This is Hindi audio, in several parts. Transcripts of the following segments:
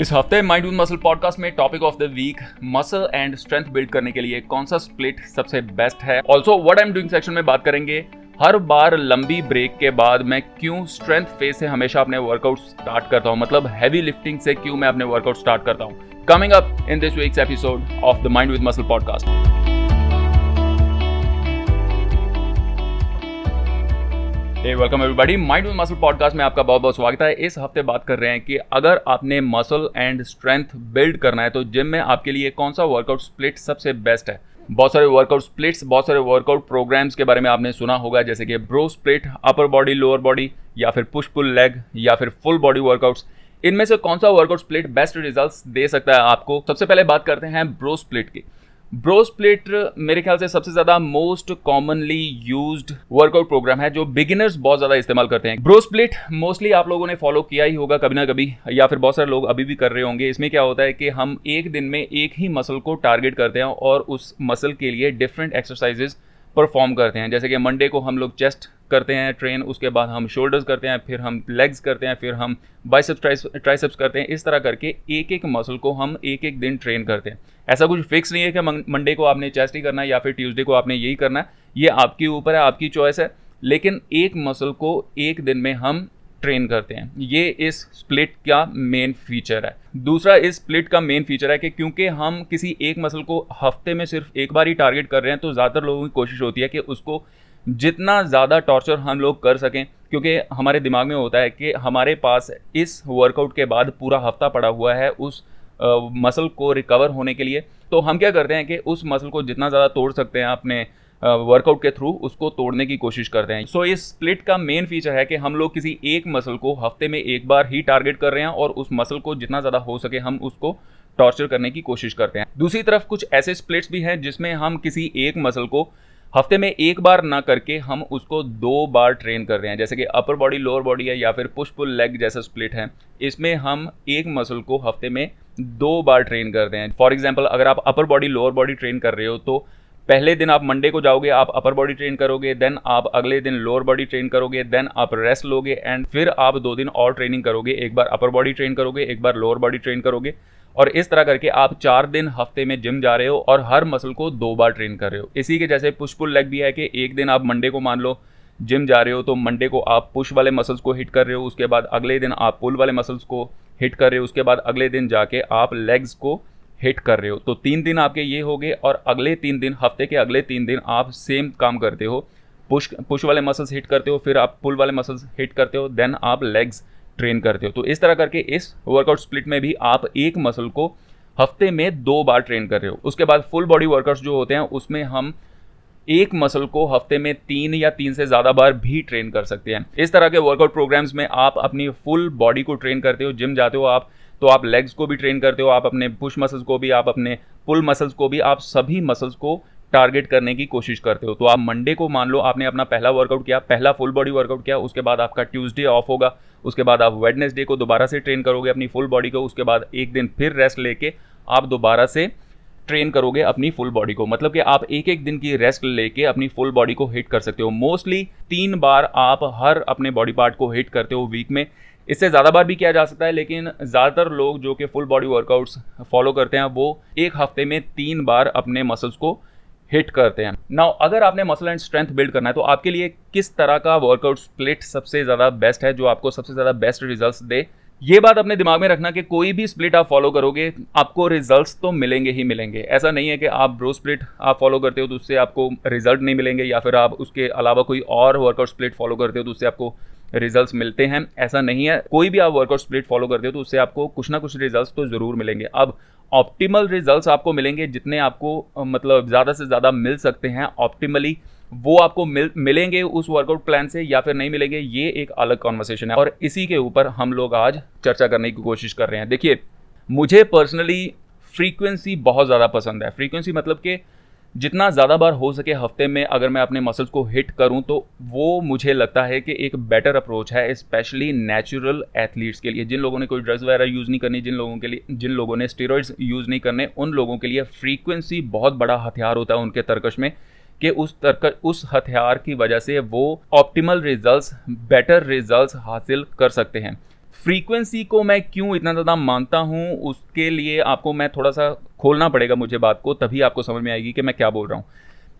इस हफ़्ते माइंड विद मसल पॉडकास्ट में topic of the week muscle and strength build करने के लिए कौन सा स्प्लिट सबसे बेस्ट है? Also what I am doing section में बात करेंगे। हर बार लंबी ब्रेक के बाद मैं क्यों स्ट्रेंथ फ़ेज़ से हमेशा अपने वर्कआउट स्टार्ट करता हूँ? मतलब हैवी लिफ्टिंग से क्यों मैं अपने वर्कआउट स्टार्ट करता हूँ? Coming up in this week's episode of the mind with muscle podcast welcome everybody mind with muscle podcast में आपका बहुत बहुत स्वागत है। इस हफ़्ते बात कर रहे हैं कि अगर आपने मसल एंड स्ट्रेंथ बिल्ड करना है तो जिम में आपके लिए कौन सा वर्कआउट स्प्लिट सबसे बेस्ट है? बहुत सारे वर्कआउट स्प्लिट्स बहुत सारे वर्कआउट प्रोग्राम्स के बारे में आपने सुना होगा, जैसे कि bro split upper body lower body या फिर पुश पुल लेग या फिर फुल बॉडी वर्कआउट्स इनमें से कौन सा वर्कआउट स्प्लिट बेस्ट रिजल्ट्स दे सकता है आपको? सबसे पहले बात करते हैं ब्रो स्प्लिट की। ब्रो प्लेट मेरे ख्याल से सबसे ज़्यादा most commonly use workout program है, जो बिगिनर्स बहुत ज़्यादा इस्तेमाल करते हैं। ब्रोस प्लेट मोस्टली आप लोगों ने फॉलो किया ही होगा कभी ना कभी, या फिर बहुत सारे लोग अभी भी कर रहे होंगे। इसमें क्या होता है कि हम एक दिन में एक ही मसल को टारगेट करते हैं और उस मसल के लिए डिफरेंट एक्सरसाइजेज परफॉर्म करते हैं। जैसे कि मंडे को हम लोग चेस्ट करते हैं ट्रेन उसके बाद हम शोल्डर्स करते हैं, फिर हम लेग्स करते हैं, फिर हम बाइसेप्स ट्राइसेप्स करते हैं। इस तरह करके एक एक मसल को हम एक एक दिन ट्रेन करते हैं। ऐसा कुछ फिक्स नहीं है कि मंडे को आपने चेस्ट ही करना है या फिर ट्यूसडे को आपने यही करना है। ये आपके ऊपर है, आपकी चॉइस है। लेकिन एक मसल को एक दिन में हम ट्रेन करते हैं। ये इस स्प्लिट का मेन फीचर है। दूसरा इस स्प्लिट का मेन फीचर है कि क्योंकि हम किसी एक मसल को हफ़्ते में सिर्फ़ एक बार ही टारगेट कर रहे हैं तो ज़्यादातर लोगों की कोशिश होती है कि उसको जितना ज़्यादा टॉर्चर हम लोग कर सकें, क्योंकि हमारे दिमाग में होता है कि हमारे पास इस वर्कआउट के बाद पूरा हफ़्ता पड़ा हुआ है उस मसल को रिकवर होने के लिए। तो हम क्या करते हैं कि उस मसल को जितना ज़्यादा तोड़ सकते हैं अपने वर्कआउट के थ्रू उसको तोड़ने की कोशिश करते हैं। सो so, इस स्प्लिट का मेन फीचर है कि हम लोग किसी एक मसल को हफ़्ते में एक बार ही टारगेट कर रहे हैं और उस मसल को जितना ज़्यादा हो सके हम उसको टॉर्चर करने की कोशिश करते हैं। दूसरी तरफ़ कुछ ऐसे स्प्लिट्स भी हैं जिसमें हम किसी एक मसल को हफ़्ते में एक बार ना करके हम उसको दो बार ट्रेन कर रहे हैं। जैसे कि अपर बॉडी लोअर बॉडी है या फिर पुश पुल लेग जैसा स्प्लिट है। इसमें हम एक मसल को हफ़्ते में दो बार ट्रेन करते हैं। फॉर एग्ज़ाम्पल अगर आप upper body lower body train कर रहे हो तो पहले दिन आप मंडे को जाओगे, आप अपर बॉडी ट्रेन करोगे देन आप अगले दिन लोअर बॉडी ट्रेन करोगे देन आप रेस्ट लोगे एंड फिर आप दो दिन और ट्रेनिंग करोगे। एक बार अपर बॉडी ट्रेन करोगे, एक बार लोअर बॉडी ट्रेन करोगे। और इस तरह करके आप चार दिन हफ़्ते में जिम जा रहे हो और हर मसल को दो बार ट्रेन कर रहे हो। इसी के जैसे पुश पुल लेग भी है कि एक दिन आप मंडे को मान लो जिम जा रहे हो तो मंडे को आप पुश वाले मसल्स को हिट कर रहे हो, उसके बाद अगले दिन आप पुल वाले मसल्स को हिट कर रहे हो, उसके बाद अगले दिन जाके आप लेग्स को हिट कर रहे हो। तो तीन दिन आपके ये हो गए और अगले तीन दिन, हफ़्ते के अगले तीन दिन आप सेम काम करते हो। पुश पुश वाले मसल्स हिट करते हो, फिर आप पुल वाले मसल्स हिट करते हो देन आप लेग्स ट्रेन करते हो। तो इस तरह करके इस वर्कआउट स्प्लिट में भी आप एक मसल को हफ़्ते में दो बार ट्रेन कर रहे हो। उसके बाद फुल बॉडी वर्कआउट्स जो होते हैं, उसमें हम एक मसल को हफ़्ते में तीन या तीन से ज़्यादा बार भी ट्रेन कर सकते हैं। इस तरह के वर्कआउट प्रोग्राम्स में आप अपनी फुल बॉडी को ट्रेन करते हो जिम जाते हो, आप तो आप लेग्स को भी ट्रेन करते हो, आप अपने पुश मसल्स को भी, आप अपने पुल मसल्स को भी, आप सभी मसल्स को टारगेट करने की कोशिश करते हो। तो आप मंडे को मान लो, आपने अपना पहला वर्कआउट किया, पहला फुल बॉडी वर्कआउट किया, उसके बाद आपका ट्यूसडे ऑफ़ होगा, उसके बाद आप वेडनेसडे को दोबारा से ट्रेन करोगे अपनी फुल बॉडी को, उसके बाद एक दिन फिर रेस्ट लेके आप दोबारा से ट्रेन करोगे अपनी फुल बॉडी को। मतलब कि आप एक एक दिन की रेस्ट लेके अपनी फुल बॉडी को हिट कर सकते हो। मोस्टली तीन बार आप हर अपने बॉडी पार्ट को हिट करते हो वीक में। इससे ज़्यादा बार भी किया जा सकता है, लेकिन ज़्यादातर लोग जो कि फुल बॉडी वर्कआउट्स फॉलो करते हैं, वो एक हफ़्ते में तीन बार अपने मसल्स को हिट करते हैं। नाउ अगर आपने मसल एंड स्ट्रेंथ बिल्ड करना है तो आपके लिए किस तरह का वर्कआउट स्प्लिट सबसे ज़्यादा बेस्ट है, जो आपको सबसे ज़्यादा बेस्ट रिज़ल्ट दे? ये बात अपने दिमाग में रखना कि कोई भी स्प्लिट आप फॉलो करोगे, आपको रिजल्ट्स तो मिलेंगे ही मिलेंगे। ऐसा नहीं है कि आप ब्रो स्प्लिट आप फॉलो करते हो तो उससे आपको रिज़ल्ट नहीं मिलेंगे, या फिर आप उसके अलावा कोई और वर्कआउट स्प्लिट फॉलो करते हो तो उससे आपको रिजल्ट्स मिलते हैं, ऐसा नहीं है। कोई भी आप वर्कआउट स्प्लिट फॉलो करते हो तो उससे आपको कुछ ना कुछ रिजल्ट्स तो ज़रूर मिलेंगे। अब ऑप्टिमल रिजल्ट्स आपको मिलेंगे, जितने आपको मतलब ज़्यादा से ज़्यादा मिल सकते हैं ऑप्टिमली वो आपको मिल, मिलेंगे उस वर्कआउट प्लान से या फिर नहीं मिलेंगे, ये एक अलग कॉन्वर्सेशन है। और इसी के ऊपर हम लोग आज चर्चा करने की कोशिश कर रहे हैं। देखिए, मुझे पर्सनली फ्रीक्वेंसी बहुत ज़्यादा पसंद है। फ्रीक्वेंसी मतलब कि जितना ज़्यादा बार हो सके हफ़्ते में अगर मैं अपने मसल्स को हिट करूँ तो वो मुझे लगता है कि एक बेटर अप्रोच है स्पेशली नेचुरल एथलीट्स के लिए। जिन लोगों ने कोई ड्रग्स वगैरह यूज़ नहीं करनी, जिन लोगों के लिए, जिन लोगों ने स्टेरॉइड्स यूज़ नहीं करने, उन लोगों के लिए फ्रीक्वेंसी बहुत बड़ा हथियार होता है उनके तर्कश में, कि उस तर्क, उस हथियार की वजह से वो ऑप्टिमल रिजल्ट्स बेटर रिजल्ट्स हासिल कर सकते हैं। फ्रीक्वेंसी को मैं क्यों इतना ज़्यादा मानता हूँ, उसके लिए आपको मैं थोड़ा सा खोलना पड़ेगा मुझे बात को, तभी आपको समझ में आएगी कि मैं क्या बोल रहा हूँ।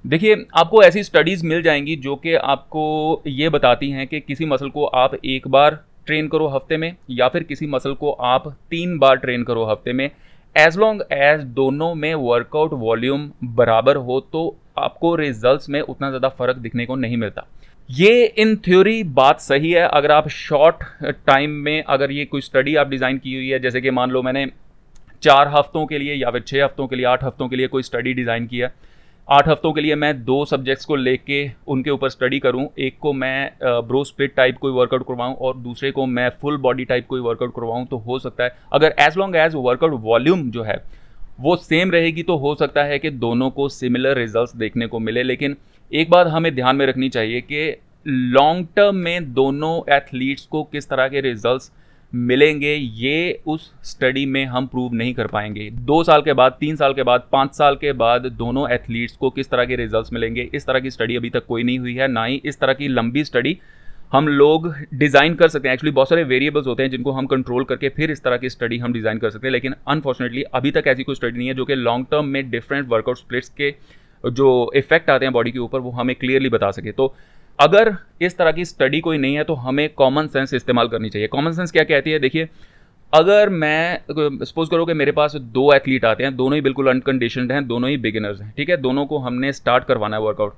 देखिए, आपको ऐसी स्टडीज़ मिल जाएँगी जो कि आपको ये बताती हैं कि किसी मसल को आप एक बार ट्रेन करो हफ़्ते में या फिर किसी मसल को आप तीन बार ट्रेन करो हफ़्ते में। एज लॉन्ग एज दोनों में वर्कआउट वॉल्यूम बराबर हो तो आपको रिजल्ट्स में उतना ज़्यादा फ़र्क दिखने को नहीं मिलता। ये इन थ्योरी बात सही है। अगर आप शॉर्ट टाइम में अगर ये कोई स्टडी आप डिज़ाइन की हुई है, जैसे कि मान लो मैंने चार हफ्तों के लिए या फिर छः हफ्तों के लिए, आठ हफ्तों के लिए कोई स्टडी डिज़ाइन किया आठ हफ्तों के लिए मैं दो सब्जेक्ट्स को लेके उनके ऊपर स्टडी करूँ। एक को मैं ब्रो स्पिट टाइप कोई वर्कआउट करवाऊं और दूसरे को मैं फुल बॉडी टाइप कोई वर्कआउट करवाऊं तो हो सकता है। अगर as long as workout volume जो है, वो सेम रहेगी तो हो सकता है कि दोनों को सिमिलर रिज़ल्ट देखने को मिले। लेकिन एक बात हमें ध्यान में रखनी चाहिए कि लॉन्ग टर्म में दोनों एथलीट्स को किस तरह के रिजल्ट्स मिलेंगे, ये उस स्टडी में हम प्रूव नहीं कर पाएँगे। दो साल के बाद, तीन साल के बाद, पाँच साल के बाद दोनों एथलीट्स को किस तरह के रिजल्ट्स मिलेंगे, इस तरह की स्टडी अभी तक कोई नहीं हुई है, ना ही इस तरह की लंबी स्टडी हम लोग डिज़ाइन कर सकते हैं। एक्चुअली बहुत सारे वेरिएबल्स होते हैं जिनको हम कंट्रोल करके फिर इस तरह की स्टडी हम डिज़ाइन कर सकते हैं, लेकिन अनफॉर्चुनेटली अभी तक ऐसी कोई स्टडी नहीं है जो कि लॉन्ग टर्म में डिफरेंट वर्कआउट स्प्लिट्स के जो इफ़ेक्ट आते हैं बॉडी के ऊपर, वो हमें क्लियरली बता सके। तो अगर इस तरह की स्टडी कोई नहीं है तो हमें कॉमन सेंस इस्तेमाल करनी चाहिए। कॉमन सेंस क्या कहती है? देखिए, अगर मैं सपोज़ करो कि मेरे पास दो एथलीट आते हैं, दोनों ही बिल्कुल अनकंडीशनड हैं, दोनों ही बिगिनर्स हैं, ठीक है? दोनों को हमने स्टार्ट करवाना है वर्कआउट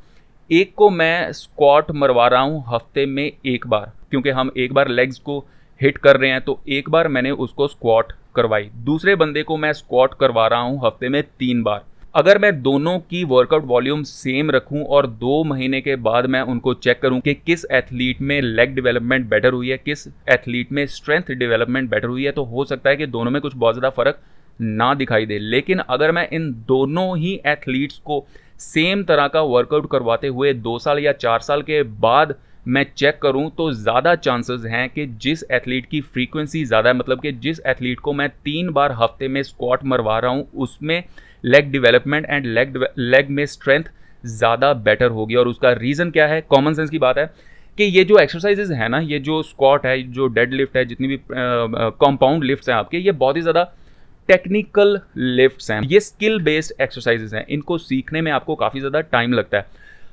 एक को मैं स्क्वाट मरवा रहा हूँ हफ़्ते में एक बार, क्योंकि हम एक बार लेग्स को हिट कर रहे हैं तो एक बार मैंने उसको स्क्वाट करवाई। दूसरे बंदे को मैं स्क्वाट करवा रहा हूँ हफ़्ते में तीन बार। अगर मैं दोनों की वर्कआउट वॉल्यूम सेम रखूँ और दो महीने के बाद मैं उनको चेक करूँ कि किस एथलीट में लेग डेवलपमेंट बेटर हुई है, किस एथलीट में स्ट्रेंथ डेवलपमेंट बेटर हुई है तो हो सकता है कि दोनों में कुछ बहुत ज़्यादा फ़र्क ना दिखाई दे। लेकिन अगर मैं इन दोनों ही एथलीट्स को सेम तरह का वर्कआउट करवाते हुए दो साल या चार साल के बाद मैं चेक करूँ तो ज़्यादा चांसेस हैं कि जिस एथलीट की फ्रीक्वेंसी ज़्यादा है मतलब कि जिस एथलीट को मैं तीन बार हफ़्ते में स्क्वाट मरवा रहा हूँ, उसमें leg development and leg leg में स्ट्रेंथ ज़्यादा बेटर होगी। और उसका रीज़न क्या है? कॉमन सेंस की बात है कि ये जो एक्सरसाइजेज है ना, ये जो स्क्वाट है, जो डेड लिफ्ट है, जितनी भी कंपाउंड लिफ्ट्स हैं आपके, ये बहुत ही ज़्यादा टेक्निकल लिफ्ट्स हैं। ये स्किल बेस्ड एक्सरसाइजेज हैं, इनको सीखने में आपको काफ़ी ज़्यादा टाइम लगता है।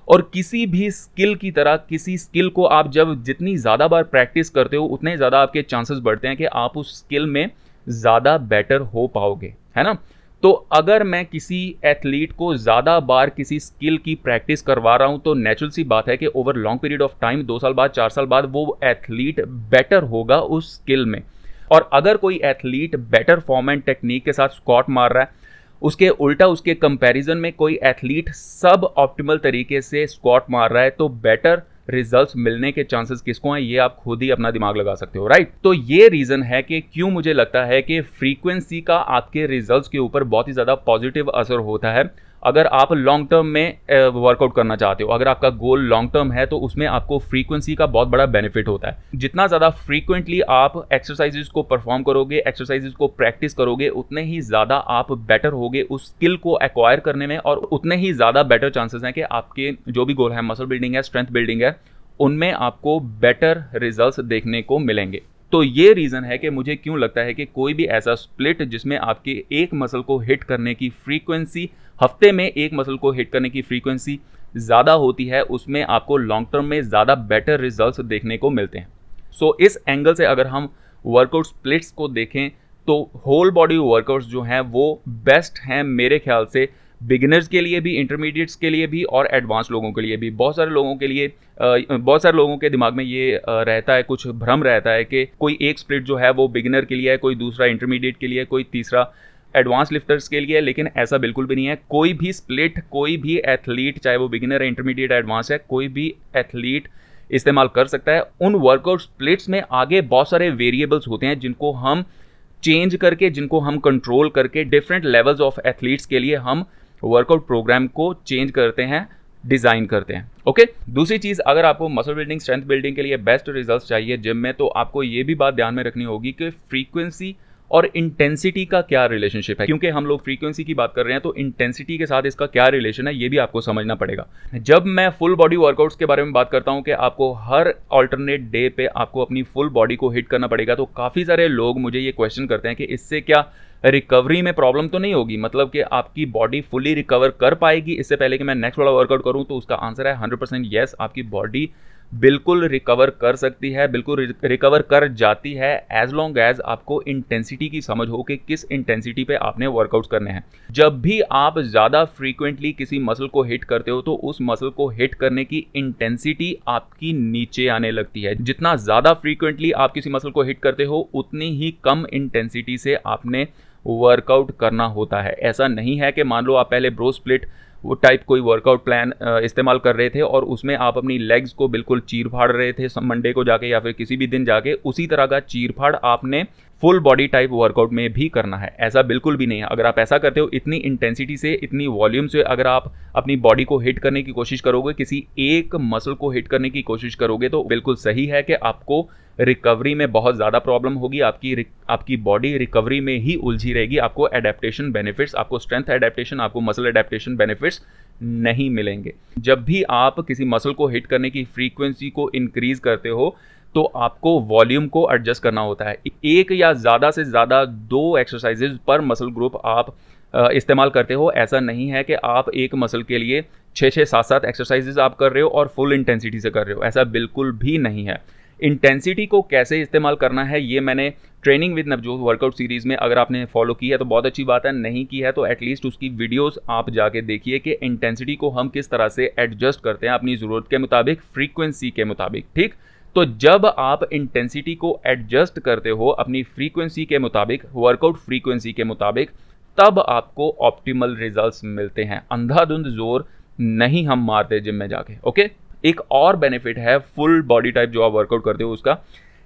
और किसी भी स्किल की तरह, किसी स्किल को आप जब जितनी ज़्यादा बार प्रैक्टिस करते हो, उतने ज़्यादा आपके चांसेस बढ़ते हैं कि आप उस स्किल में ज़्यादा बेटर हो पाओगे, है ना? तो अगर मैं किसी एथलीट को ज़्यादा बार किसी स्किल की प्रैक्टिस करवा रहा हूँ तो नेचुरल सी बात है कि over long period of time दो साल बाद, चार साल बाद, वो एथलीट बेटर होगा उस स्किल में। और अगर कोई athlete better form and technique के साथ स्कॉट मार रहा है उसके उल्टा उसके कंपैरिजन में कोई एथलीट सब ऑप्टिमल तरीके से स्क्वाट मार रहा है तो बेटर रिजल्ट्स मिलने के चांसेस किसको हैं? ये आप खुद ही अपना दिमाग लगा सकते हो राइट तो ये रीज़न है कि क्यों मुझे लगता है कि फ्रीक्वेंसी का आपके रिजल्ट्स के ऊपर बहुत ही ज़्यादा पॉजिटिव असर होता है। अगर आप लॉन्ग टर्म में वर्कआउट करना चाहते हो, अगर आपका गोल लॉन्ग टर्म है तो उसमें आपको फ्रीक्वेंसी का बहुत बड़ा बेनिफिट होता है। जितना ज़्यादा फ्रीक्वेंटली आप एक्सरसाइजेज को परफॉर्म करोगे एक्सरसाइजेज को प्रैक्टिस करोगे, उतने ही ज़्यादा आप बेटर होगे उस स्किल को एक्वायर करने में और उतने ही ज़्यादा बेटर चांसेस हैं कि आपके जो भी गोल है मसल बिल्डिंग है स्ट्रेंथ बिल्डिंग है, उनमें आपको बेटर रिज़ल्ट देखने को मिलेंगे। तो ये रीज़न है कि मुझे क्यों लगता है कि कोई भी ऐसा स्प्लिट जिसमें आपके एक मसल को हिट करने की फ्रीक्वेंसी हफ़्ते में एक मसल को हिट करने की फ्रीक्वेंसी ज़्यादा होती है उसमें आपको लॉन्ग टर्म में ज़्यादा बेटर रिज़ल्ट देखने को मिलते हैं। सो so, इस एंगल से अगर हम वर्कआउट स्प्लिट्स को देखें तो होल बॉडी वर्कआउट्स जो हैं वो बेस्ट हैं मेरे ख्याल से बिगिनर्स के लिए भी इंटरमीडिएट्स के लिए भी और एडवांस लोगों के लिए भी। बहुत सारे लोगों के लिए बहुत सारे लोगों के दिमाग में ये रहता है, कुछ भ्रम रहता है कि कोई एक स्प्लिट जो है वो बिगिनर के लिए है, कोई दूसरा इंटरमीडिएट के लिए कोई तीसरा एडवांस लिफ्टर्स के लिए लेकिन ऐसा बिल्कुल भी नहीं है। कोई भी स्प्लिट कोई भी एथलीट चाहे वो बिगिनर है इंटरमीडिएट एडवांस है, कोई भी एथलीट इस्तेमाल कर सकता है। उन वर्कआउट स्प्लिट्स में आगे बहुत सारे वेरिएबल्स होते हैं जिनको हम चेंज करके, जिनको हम कंट्रोल करके डिफरेंट लेवल्स ऑफ़ एथलीट्स के लिए हम वर्कआउट प्रोग्राम को चेंज करते हैं डिज़ाइन करते हैं ओके दूसरी चीज़, अगर आपको मसल बिल्डिंग स्ट्रेंथ बिल्डिंग के लिए बेस्ट रिज़ल्ट चाहिए जिम में तो आपको ये भी बात ध्यान में रखनी होगी कि फ्रीक्वेंसी और इंटेंसिटी का क्या रिलेशनशिप है। क्योंकि हम लोग फ्रीक्वेंसी की बात कर रहे हैं तो इंटेंसिटी के साथ इसका क्या रिलेशन है, ये भी आपको समझना पड़ेगा। जब मैं फुल बॉडी वर्कआउट्स के बारे में बात करता हूँ कि आपको हर ऑल्टरनेट डे पे आपको अपनी फुल बॉडी को हिट करना पड़ेगा तो काफ़ी सारे लोग मुझे ये क्वेश्चन करते हैं कि इससे क्या रिकवरी में प्रॉब्लम तो नहीं होगी मतलब कि आपकी बॉडी फुली रिकवर कर पाएगी। इससे पहले कि मैं नेक्स्ट वाला वर्कआउट करूँ तो उसका आंसर है हंड्रेड परसेंट येस आपकी बॉडी बिल्कुल रिकवर कर सकती है, बिल्कुल रिकवर कर जाती है एज लॉन्ग एज आपको इंटेंसिटी की समझ हो कि किस इंटेंसिटी पे आपने वर्कआउट करने हैं। जब भी आप ज़्यादा फ्रीक्वेंटली किसी मसल को हिट करते हो तो उस मसल को हिट करने की इंटेंसिटी आपकी नीचे आने लगती है। जितना ज़्यादा फ्रीक्वेंटली आप किसी मसल को हिट करते हो, उतनी ही कम इंटेंसिटी से आपने वर्कआउट करना होता है। ऐसा नहीं है कि मान लो आप पहले ब्रो स्प्लिट वो टाइप कोई वर्कआउट प्लान इस्तेमाल कर रहे थे और उसमें आप अपनी लेग्स को बिल्कुल चीर फाड़ रहे थे मंडे को जाके या फिर किसी भी दिन जाके, उसी तरह का चीर फाड़ आपने फुल बॉडी टाइप वर्कआउट में भी करना है। ऐसा बिल्कुल भी नहीं है। अगर आप ऐसा करते हो, इतनी इंटेंसिटी से, इतनी वॉल्यूम से अगर आप अपनी बॉडी को हिट करने की कोशिश करोगे, किसी एक मसल को हिट करने की कोशिश करोगे तो बिल्कुल सही है कि आपको रिकवरी में बहुत ज़्यादा प्रॉब्लम होगी। आपकी आपकी बॉडी रिकवरी में ही उलझी रहेगी। आपको एडेप्टेशन बेनिफिट्स आपको स्ट्रेंथ एडेप्टेशन आपको मसल एडेप्टेशन बेनिफिट्स नहीं मिलेंगे। जब भी आप किसी मसल को हिट करने की फ्रीक्वेंसी को इंक्रीज करते हो तो आपको वॉल्यूम को एडजस्ट करना होता है। एक या ज़्यादा से ज़्यादा दो एक्सरसाइजेज पर मसल ग्रुप आप इस्तेमाल करते हो। ऐसा नहीं है कि आप एक मसल के लिए छः छः सात सात एक्सरसाइजेज आप कर रहे हो और फुल इंटेंसिटी से कर रहे हो। ऐसा बिल्कुल भी नहीं है। इंटेंसिटी को कैसे इस्तेमाल करना है, ये मैंने training with Navjot workout series में अगर आपने फॉलो की है तो बहुत अच्छी बात है, नहीं की है तो एटलीस्ट उसकी वीडियोस आप जाके देखिए कि इंटेंसिटी को हम किस तरह से एडजस्ट करते हैं अपनी ज़रूरत के मुताबिक फ्रीक्वेंसी के मुताबिक, ठीक? तो जब आप इंटेंसिटी को एडजस्ट करते हो अपनी फ्रीक्वेंसी के मुताबिक वर्कआउट फ्रीक्वेंसी के मुताबिक, तब आपको ऑप्टिमल रिजल्ट्स मिलते हैं। अंधाधुंध ज़ोर नहीं हम मारते जिम में जाके ओके एक और बेनिफिट है फुल बॉडी टाइप जो आप वर्कआउट करते हो उसका,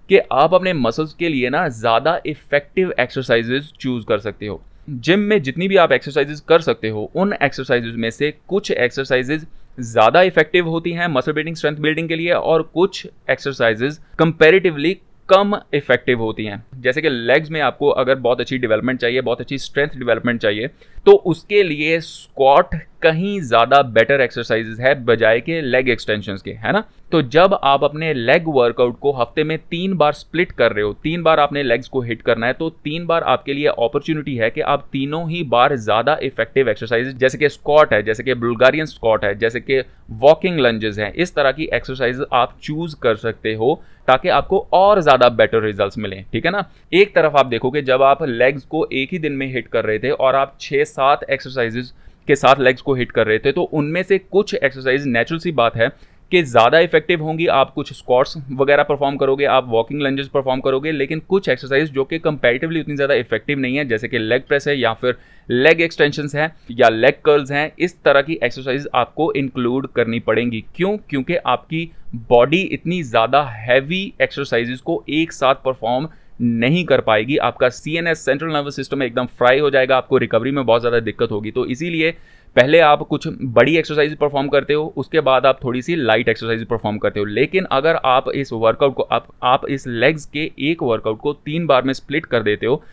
कि आप अपने मसल्स के लिए ना ज़्यादा इफ़ेक्टिव एक्सरसाइजेज चूज़ कर सकते हो। जिम में जितनी भी आप एक्सरसाइजेज कर सकते हो, उन एक्सरसाइजेज में से कुछ एक्सरसाइजेज ज़्यादा इफ़ेक्टिव होती हैं मसल बिल्डिंग स्ट्रेंथ बिल्डिंग के लिए और कुछ एक्सरसाइजेज कंपेरेटिवली कम इफ़ेक्टिव होती हैं। जैसे कि लेग्स में आपको अगर बहुत अच्छी डेवलपमेंट चाहिए, बहुत अच्छी स्ट्रेंथ डेवलपमेंट चाहिए तो उसके लिए स्क्वाट कहीं ज़्यादा बेटर एक्सरसाइजेज है, बजाय के लेग एक्सटेंशन के, है ना? तो जब आप अपने लेग वर्कआउट को हफ़्ते में तीन बार स्प्लिट कर रहे हो, तीन बार आपने लेग्स को हिट करना है तो तीन बार आपके लिए अपॉर्चुनिटी है कि आप तीनों ही बार ज़्यादा इफ़ेक्टिव एक्सरसाइज जैसे कि स्कॉट है, जैसे कि बुल्गारियन स्कॉट है, जैसे कि वॉकिंग लंजेस हैं, इस तरह की एक्सरसाइज आप चूज़ कर सकते हो ताकि आपको और ज़्यादा बेटर रिजल्ट्स मिलें, ठीक है ना? एक तरफ़ आप देखोगे जब आप लेग्स को एक ही दिन में हिट कर रहे थे और आप छः सात एक्सरसाइजेज के साथ लेग्स को हिट कर रहे थे तो उनमें से कुछ एक्सरसाइज नेचुरल सी बात है कि ज़्यादा इफ़ेक्टिव होंगी, आप कुछ स्क्वाट्स वगैरह परफॉर्म करोगे, आप वॉकिंग लंजेस परफॉर्म करोगे, लेकिन कुछ एक्सरसाइज जो कि कंपेरेटिवली उतनी ज़्यादा इफ़ेक्टिव नहीं है, जैसे कि लेग प्रेस है या फिर लेग एक्सटेंशन है या लेग कर्ल्स हैं, इस तरह की एक्सरसाइज आपको इंक्लूड करनी पड़ेंगी। क्यों? क्योंकि आपकी बॉडी इतनी ज़्यादा हैवी एक्सरसाइजेज को एक साथ परफॉर्म नहीं कर पाएगी। आपका C N S central nervous system एकदम फ्राई हो जाएगा, आपको रिकवरी में बहुत ज़्यादा दिक्कत होगी। तो इसीलिए पहले आप कुछ बड़ी एक्सरसाइज परफॉर्म करते हो, उसके बाद आप थोड़ी सी लाइट एक्सरसाइज परफॉर्म करते हो। लेकिन अगर आप इस वर्कआउट को, आप आप इस लेग्स के एक वर्कआउट को तीन बार में स्प्लिट कर देते हो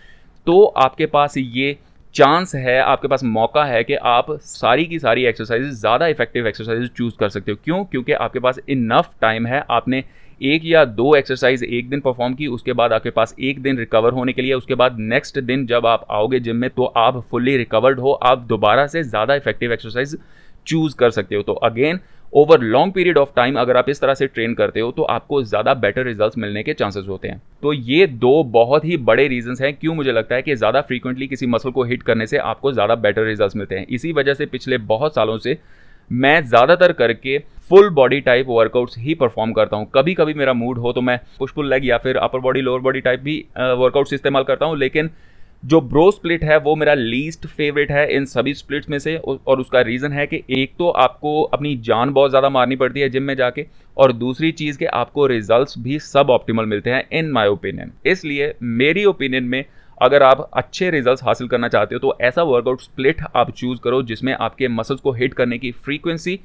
तो आपके पास ये चांस है, आपके पास मौका है कि आप सारी की सारी एक्सरसाइज ज़्यादा इफ़ेक्टिव एक्सरसाइज चूज़ कर सकते हो। क्यों? क्योंकि आपके पास इनफ टाइम है, आपने एक या दो एक्सरसाइज एक दिन परफॉर्म की, उसके बाद आपके पास एक दिन रिकवर होने के लिए, उसके बाद नेक्स्ट दिन जब आप आओगे जिम में तो आप फुल्ली रिकवर्ड हो, आप दोबारा से ज़्यादा इफ़ेक्टिव एक्सरसाइज चूज़ कर सकते हो। तो again over long period of time अगर आप इस तरह से ट्रेन करते हो तो आपको ज़्यादा बेटर रिज़ल्ट मिलने के चांसेस होते हैं। तो ये दो बहुत ही बड़े रीजंस हैं, क्यों मुझे लगता है कि ज़्यादा फ्रीक्वेंटली किसी मसल को हिट करने से आपको ज़्यादा बेटर रिज़ल्ट मिलते हैं। इसी वजह से पिछले बहुत सालों से मैं ज़्यादातर करके फुल बॉडी टाइप वर्कआउट्स ही परफॉर्म करता हूँ। कभी कभी मेरा मूड हो तो मैं पुश पुल लेग या फिर upper body lower body type भी वर्कआउट्स इस्तेमाल करता हूँ, लेकिन जो ब्रो स्प्लिट है, वो मेरा लीस्ट फेवरेट है इन सभी स्प्लिट्स में से और उसका रीज़न है कि एक तो आपको अपनी जान बहुत ज़्यादा मारनी पड़ती है जिम में जाके और दूसरी चीज़ के आपको रिजल्ट्स भी सब ऑप्टिमल मिलते हैं इन माय ओपिनियन इसलिए मेरी ओपिनियन में अगर आप अच्छे रिजल्ट्स हासिल करना चाहते हो तो ऐसा वर्कआउट स्प्लिट आप चूज़ करो जिसमें आपके मसल्स को हिट करने की फ्रीक्वेंसी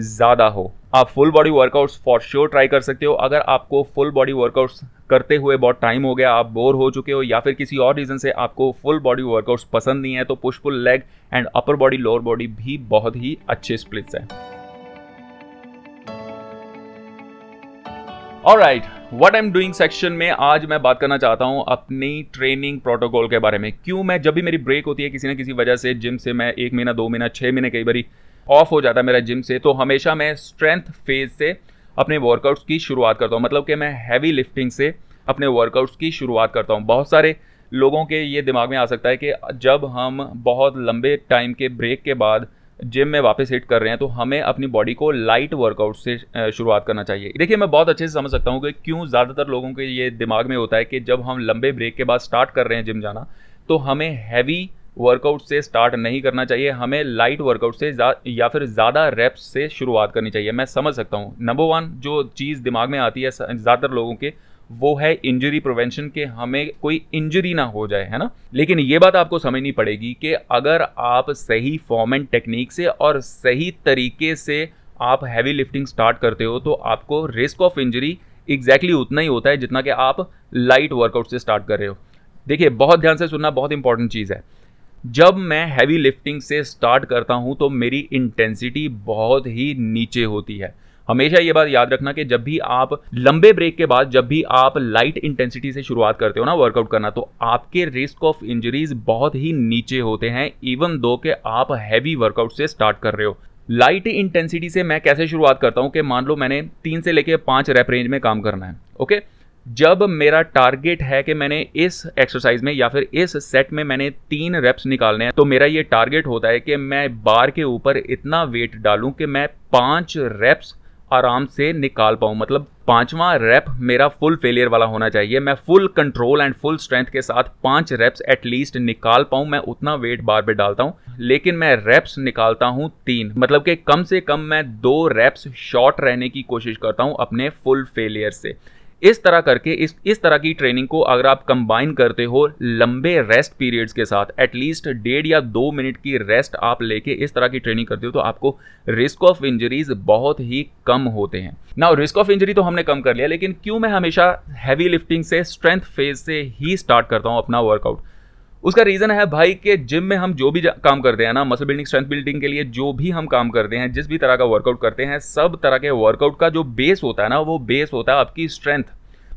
ज़्यादा हो। आप full body workouts for sure try कर सकते हो। अगर आपको फुल बॉडी वर्कआउट्स करते हुए बहुत टाइम हो गया, आप बोर हो चुके हो, या फिर किसी और रीज़न से आपको फुल बॉडी वर्कआउट्स पसंद नहीं है तो push pull leg and upper body lower body भी बहुत ही अच्छे स्प्लिट्स हैं। Right what am doing section में आज मैं बात करना चाहता हूँ अपनी ट्रेनिंग प्रोटोकॉल के बारे में। क्यों? मैं जब भी मेरी ब्रेक होती है किसी ना किसी वजह से जिम से मैं एक महीना, दो महीना छः महीने कई बारी ऑफ़ हो जाता है मेरा जिम से तो हमेशा मैं स्ट्रेंथ फ़ेज़ से अपने वर्कआउट्स की शुरुआत करता हूँ। मतलब कि मैं हैवी लिफ्टिंग से अपने वर्कआउट्स की शुरुआत करता हूँ। बहुत सारे लोगों के ये दिमाग में आ सकता है कि जब हम बहुत लंबे टाइम के ब्रेक के बाद जिम में वापस हिट कर रहे हैं तो हमें अपनी बॉडी को लाइट वर्कआउट से शुरुआत करना चाहिए। देखिए, मैं बहुत अच्छे से समझ सकता हूँ कि क्यों ज़्यादातर लोगों के ये दिमाग में होता है कि जब हम लंबे ब्रेक के बाद स्टार्ट कर रहे हैं जिम जाना तो हमें हैवी वर्कआउट से स्टार्ट नहीं करना चाहिए। हमें लाइट वर्कआउट से या फिर ज़्यादा रेप्स से शुरुआत करनी चाहिए। मैं समझ सकता हूँ। नंबर वन जो चीज़ दिमाग में आती है ज़्यादातर लोगों के, वो है इंजरी प्रिवेंशन के हमें कोई इंजरी ना हो जाए, है ना? लेकिन ये बात आपको समझनी पड़ेगी कि अगर आप सही फॉर्म एंड टेक्निक से और सही तरीके से आप हैवी लिफ्टिंग स्टार्ट करते हो तो आपको रिस्क ऑफ़ इंजरी एग्जैक्टली उतना ही होता है जितना कि आप लाइट वर्कआउट से स्टार्ट कर रहे हो। देखिए, बहुत ध्यान से सुनना बहुत इंपॉर्टेंट चीज़ है। जब मैं हैवी लिफ्टिंग से स्टार्ट करता हूँ तो मेरी इंटेंसिटी बहुत ही नीचे होती है। हमेशा ये बात याद रखना कि जब भी आप लंबे ब्रेक के बाद जब भी आप लाइट इंटेंसिटी से शुरुआत करते हो ना वर्कआउट करना तो आपके रिस्क ऑफ़ इंजरीज बहुत ही नीचे होते हैं इवन दो के आप हैवी वर्कआउट से स्टार्ट कर रहे हो। लाइट इंटेंसिटी से मैं कैसे शुरुआत करता हूँ कि मान लो मैंने तीन से लेके पाँच रैप रेंज में काम करना है ओके जब मेरा टारगेट है कि मैंने इस एक्सरसाइज में या फिर इस सेट में मैंने तीन रेप्स निकालने हैं तो मेरा ये टारगेट होता है कि मैं बार के ऊपर इतना वेट डालूं कि मैं पाँच रेप्स आराम से निकाल पाऊँ। मतलब पांचवा रैप मेरा फुल फेलियर वाला होना चाहिए। मैं full control and full strength के साथ पाँच रैप्स एटलीस्ट निकाल पाऊँ। मैं उतना वेट बार पे डालता हूँ, लेकिन मैं रैप्स निकालता हूँ तीन। मतलब कि कम से कम मैं दो रैप्स शॉर्ट रहने की कोशिश करता हूँ अपने फुल फेलियर से। इस तरह करके इस इस तरह की ट्रेनिंग को अगर आप कंबाइन करते हो, लंबे रेस्ट पीरियड्स के साथ एटलीस्ट डेढ़ या दो मिनट की रेस्ट आप लेके इस तरह की ट्रेनिंग करते हो तो आपको रिस्क ऑफ़ इंजरीज बहुत ही कम होते हैं। ना रिस्क ऑफ़ इंजरी तो हमने कम कर लिया, लेकिन क्यों मैं हमेशा हैवी लिफ्टिंग से स्ट्रेंथ फ़ेज़ से ही स्टार्ट करता हूँ अपना वर्कआउट उसका रीज़न है भाई कि जिम में हम जो भी काम करते हैं ना मसल बिल्डिंग स्ट्रेंथ बिल्डिंग के लिए जो भी हम काम करते हैं, जिस भी तरह का वर्कआउट करते हैं, सब तरह के वर्कआउट का जो बेस होता है ना, वो बेस होता है आपकी स्ट्रेंथ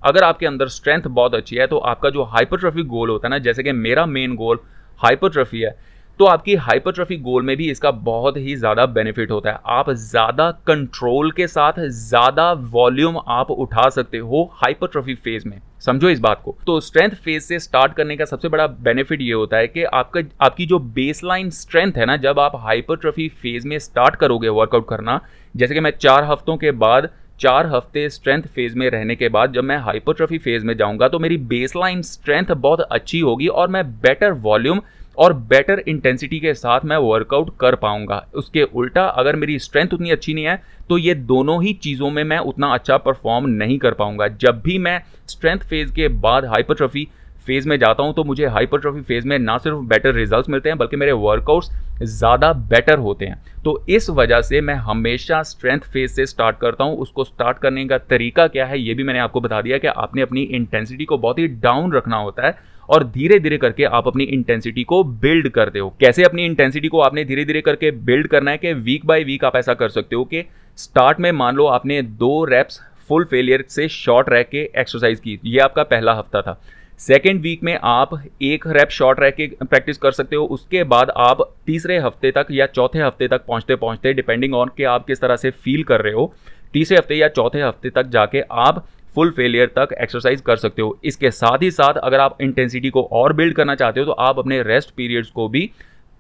अगर आपके अंदर स्ट्रेंथ बहुत अच्छी है तो आपका जो हाइपरट्रफी गोल होता है ना, जैसे कि मेरा मेन गोल हाइपरट्रफी है तो आपकी हाइपरट्रफी गोल में भी इसका बहुत ही ज़्यादा बेनिफिट होता है। आप ज़्यादा कंट्रोल के साथ ज़्यादा वॉल्यूम आप उठा सकते हो हाइपरट्रफी फ़ेज़ में। समझो इस बात को। तो स्ट्रेंथ फ़ेज़ से स्टार्ट करने का सबसे बड़ा बेनिफिट ये होता है कि आपका, आपकी जो बेसलाइन स्ट्रेंथ है ना, जब आप हाइपरट्रफी फ़ेज़ में स्टार्ट करोगे वर्कआउट करना, जैसे कि मैं चार हफ्तों के बाद, चार हफ़्ते स्ट्रेंथ फ़ेज़ में रहने के बाद जब मैं हाइपोट्रफी फ़ेज़ में जाऊँगा तो मेरी बेसलाइन स्ट्रेंथ बहुत अच्छी होगी और मैं बेटर वॉल्यूम और बेटर इंटेंसिटी के साथ मैं वर्कआउट कर पाऊँगा। उसके उल्टा अगर मेरी स्ट्रेंथ उतनी अच्छी नहीं है तो ये दोनों ही चीज़ों में मैं उतना अच्छा परफॉर्म नहीं कर पाऊँगा। जब भी मैं स्ट्रेंथ फ़ेज़ के बाद हाइपोट्रफी फ़ेज़ में जाता हूँ तो मुझे हाइपरट्रॉफी फ़ेज़ में ना सिर्फ़ बेटर रिजल्ट्स मिलते हैं, बल्कि मेरे वर्कआउट्स ज़्यादा बेटर होते हैं। तो इस वजह से मैं हमेशा स्ट्रेंथ फ़ेज़ से स्टार्ट करता हूँ। उसको स्टार्ट करने का तरीका क्या है, ये भी मैंने आपको बता दिया कि आपने अपनी इंटेंसिटी को बहुत ही डाउन रखना होता है। और धीरे धीरे करके आप अपनी इंटेंसिटी को बिल्ड करते हो। कैसे अपनी इंटेंसिटी को आपने धीरे धीरे करके बिल्ड करना है कि वीक बाय वीक आप ऐसा कर सकते हो कि स्टार्ट में मान लो आपने दो रेप्स फुल फेलियर से शॉर्ट रह के एक्सरसाइज की। ये आपका पहला हफ़्ता था। सेकेंड वीक में आप एक रैप शॉर्ट रह के प्रैक्टिस कर सकते हो। उसके बाद आप तीसरे हफ़्ते तक या चौथे हफ़्ते तक पहुँचते पहुँचते डिपेंडिंग ऑन कि आप किस तरह से फील कर रहे हो, तीसरे हफ़्ते या चौथे हफ़्ते तक जाके आप फुल फेलियर तक एक्सरसाइज कर सकते हो। इसके साथ ही साथ अगर आप इंटेंसिटी को और बिल्ड करना चाहते हो तो आप अपने रेस्ट पीरियड्स को भी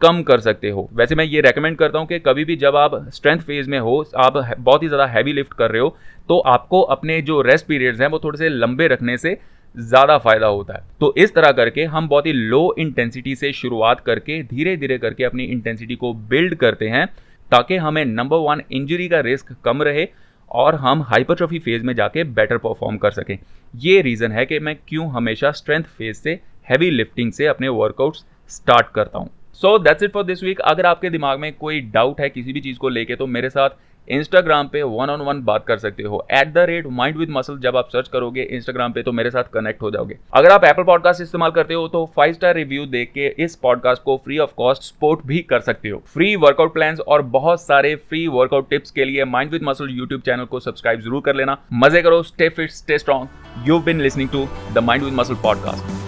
कम कर सकते हो। वैसे मैं ये रेकमेंड करता हूँ कि कभी भी जब आप स्ट्रेंथ फ़ेज़ में हो, आप बहुत ही ज़्यादा हैवी लिफ्ट कर रहे हो तो आपको अपने जो रेस्ट पीरियड्स हैं, वो थोड़े से लंबे रखने से ज़्यादा फ़ायदा होता है। तो इस तरह करके हम बहुत ही लो इंटेंसिटी से शुरुआत करके धीरे धीरे करके अपनी इंटेंसिटी को बिल्ड करते हैं, ताकि हमें नंबर वन इंजरी का रिस्क कम रहे और हम हाइपरट्रॉफी फ़ेज़ में जाके बेटर परफॉर्म कर सकें। ये रीज़न है कि मैं क्यों हमेशा स्ट्रेंथ फ़ेज़ से हैवी लिफ्टिंग से अपने वर्कआउट्स स्टार्ट करता हूँ। So that's it for this week अगर आपके दिमाग में कोई डाउट है किसी भी चीज़ को लेके तो मेरे साथ इंस्टाग्राम पे वन ऑन वन बात कर सकते हो। At the rate mind with muscle जब आप सर्च करोगे इंस्टाग्राम पे तो मेरे साथ कनेक्ट हो जाओगे। अगर आप एप्पल पॉडकास्ट इस्तेमाल करते हो तो फाइव स्टार रिव्यू देख के इस पॉडकास्ट को फ्री ऑफ़ कॉस्ट सपोर्ट भी कर सकते हो। फ्री वर्कआउट प्लान और बहुत सारे फ्री वर्कआउट टिप्स के लिए mind with muscle YouTube channel को सब्सक्राइब ज़रूर कर लेना। मज़े करो stay fit stay strong you been listening to the mind with muscle podcast